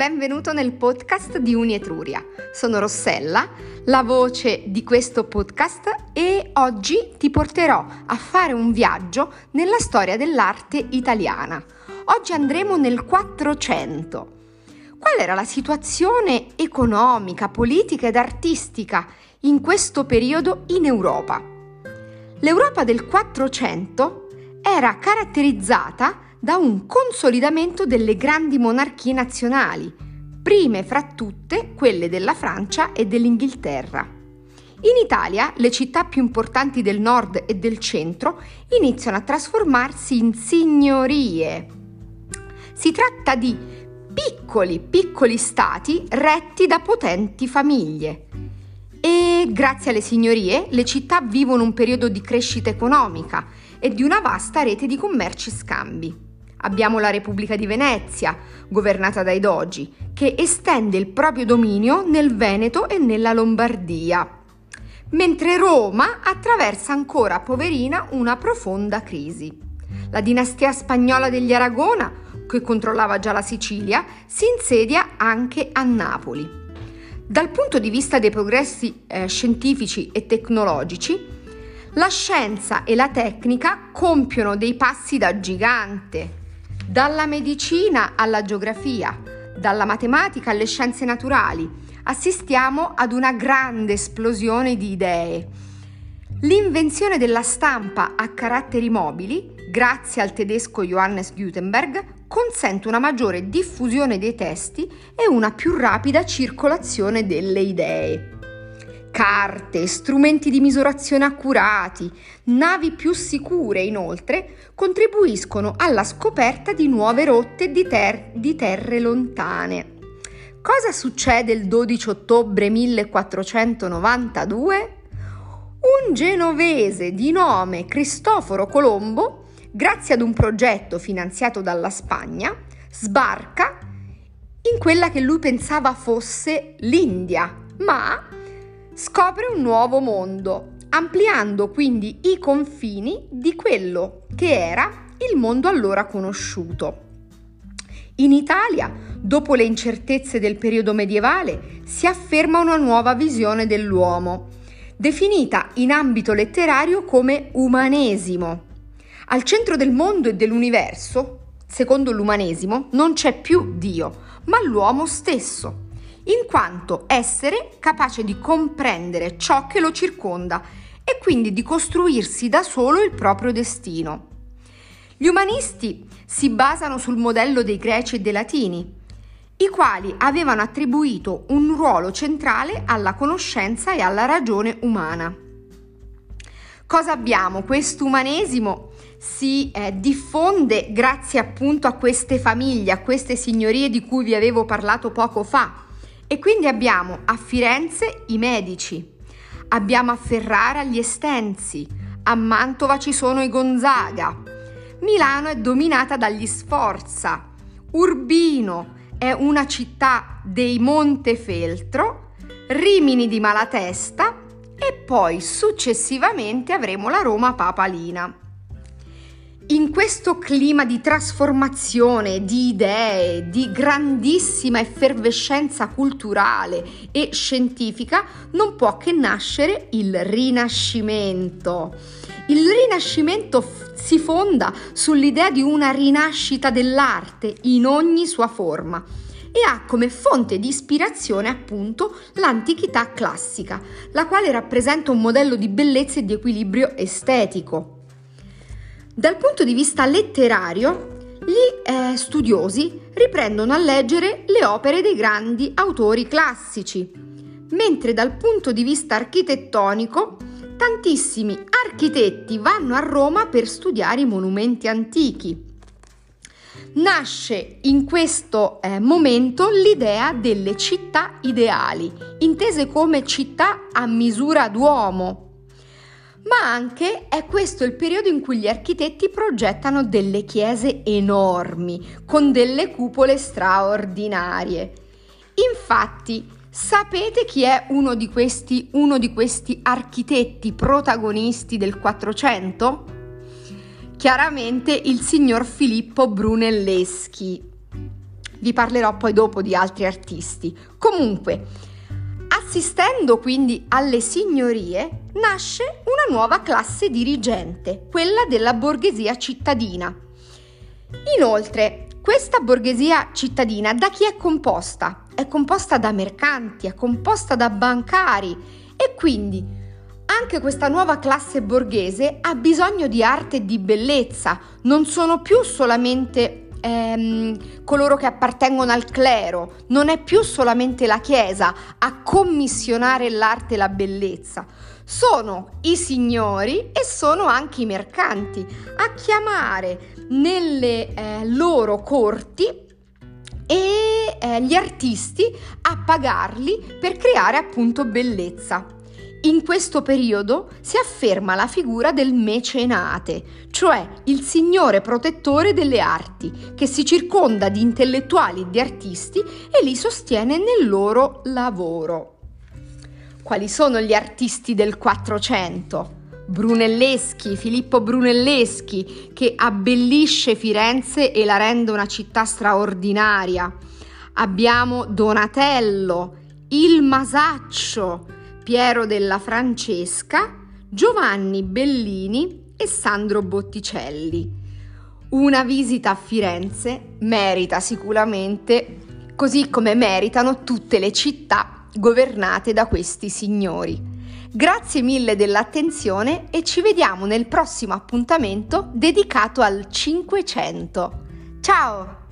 benvenuto nel podcast di Uni Etruria. Sono Rossella, la voce di questo podcast e oggi ti porterò a fare un viaggio nella storia dell'arte italiana. Oggi andremo nel 400. Qual era la situazione economica, politica ed artistica in questo periodo in Europa? L'Europa del 400 era caratterizzata da un consolidamento delle grandi monarchie nazionali, prime fra tutte quelle della Francia e dell'Inghilterra. In Italia le città più importanti del nord e del centro iniziano a trasformarsi in signorie. Si tratta di piccoli, piccoli stati retti da potenti famiglie. E grazie alle signorie le città vivono un periodo di crescita economica e di una vasta rete di commerci e scambi. Abbiamo la Repubblica di Venezia, governata dai dogi, che estende il proprio dominio nel Veneto e nella Lombardia, mentre Roma attraversa ancora, poverina, una profonda crisi. La dinastia spagnola degli Aragona, che controllava già la Sicilia, si insedia anche a Napoli. Dal punto di vista dei progressi eh, scientifici e tecnologici, la scienza e la tecnica compiono dei passi da gigante dalla medicina alla geografia, dalla matematica alle scienze naturali, assistiamo ad una grande esplosione di idee. L'invenzione della stampa a caratteri mobili, grazie al tedesco Johannes Gutenberg, consente una maggiore diffusione dei testi e una più rapida circolazione delle idee carte, strumenti di misurazione accurati, navi più sicure inoltre contribuiscono alla scoperta di nuove rotte di, ter- di terre lontane. Cosa succede il 12 ottobre 1492? Un genovese di nome Cristoforo Colombo, grazie ad un progetto finanziato dalla Spagna, sbarca in quella che lui pensava fosse l'India, ma scopre un nuovo mondo, ampliando quindi i confini di quello che era il mondo allora conosciuto. In Italia, dopo le incertezze del periodo medievale, si afferma una nuova visione dell'uomo, definita in ambito letterario come umanesimo. Al centro del mondo e dell'universo, secondo l'umanesimo, non c'è più Dio, ma l'uomo stesso in quanto essere capace di comprendere ciò che lo circonda e quindi di costruirsi da solo il proprio destino. Gli umanisti si basano sul modello dei greci e dei latini, i quali avevano attribuito un ruolo centrale alla conoscenza e alla ragione umana. Cosa abbiamo? Questo umanesimo si eh, diffonde grazie appunto a queste famiglie, a queste signorie di cui vi avevo parlato poco fa, e quindi abbiamo a Firenze i medici, abbiamo a Ferrara gli Estensi, a Mantova ci sono i Gonzaga, Milano è dominata dagli Sforza, Urbino è una città dei Montefeltro, Rimini di Malatesta e poi successivamente avremo la Roma papalina. In questo clima di trasformazione, di idee, di grandissima effervescenza culturale e scientifica, non può che nascere il Rinascimento. Il Rinascimento f- si fonda sull'idea di una rinascita dell'arte in ogni sua forma e ha come fonte di ispirazione appunto l'antichità classica, la quale rappresenta un modello di bellezza e di equilibrio estetico. Dal punto di vista letterario, gli eh, studiosi riprendono a leggere le opere dei grandi autori classici, mentre dal punto di vista architettonico, tantissimi architetti vanno a Roma per studiare i monumenti antichi. Nasce in questo eh, momento l'idea delle città ideali, intese come città a misura d'uomo, ma anche è questo il periodo in cui gli architetti progettano delle chiese enormi, con delle cupole straordinarie. Infatti, sapete chi è uno di questi, uno di questi architetti protagonisti del Quattrocento? Chiaramente il signor Filippo Brunelleschi. Vi parlerò poi dopo di altri artisti. Comunque, assistendo quindi alle signorie, nasce una nuova classe dirigente, quella della borghesia cittadina. Inoltre, questa borghesia cittadina da chi è composta? È composta da mercanti, è composta da bancari e quindi anche questa nuova classe borghese ha bisogno di arte e di bellezza, non sono più solamente ehm, coloro che appartengono al clero, non è più solamente la Chiesa a commissionare l'arte e la bellezza, sono i signori e sono anche i mercanti a chiamare nelle eh, loro corti e eh, gli artisti a pagarli per creare appunto bellezza. In questo periodo si afferma la figura del mecenate, cioè il signore protettore delle arti, che si circonda di intellettuali e di artisti e li sostiene nel loro lavoro. Quali sono gli artisti del Quattrocento? Brunelleschi, Filippo Brunelleschi, che abbellisce Firenze e la rende una città straordinaria. Abbiamo Donatello, il Masaccio, Piero della Francesca, Giovanni Bellini e Sandro Botticelli. Una visita a Firenze merita sicuramente, così come meritano tutte le città governate da questi signori. Grazie mille dell'attenzione e ci vediamo nel prossimo appuntamento dedicato al 500. Ciao!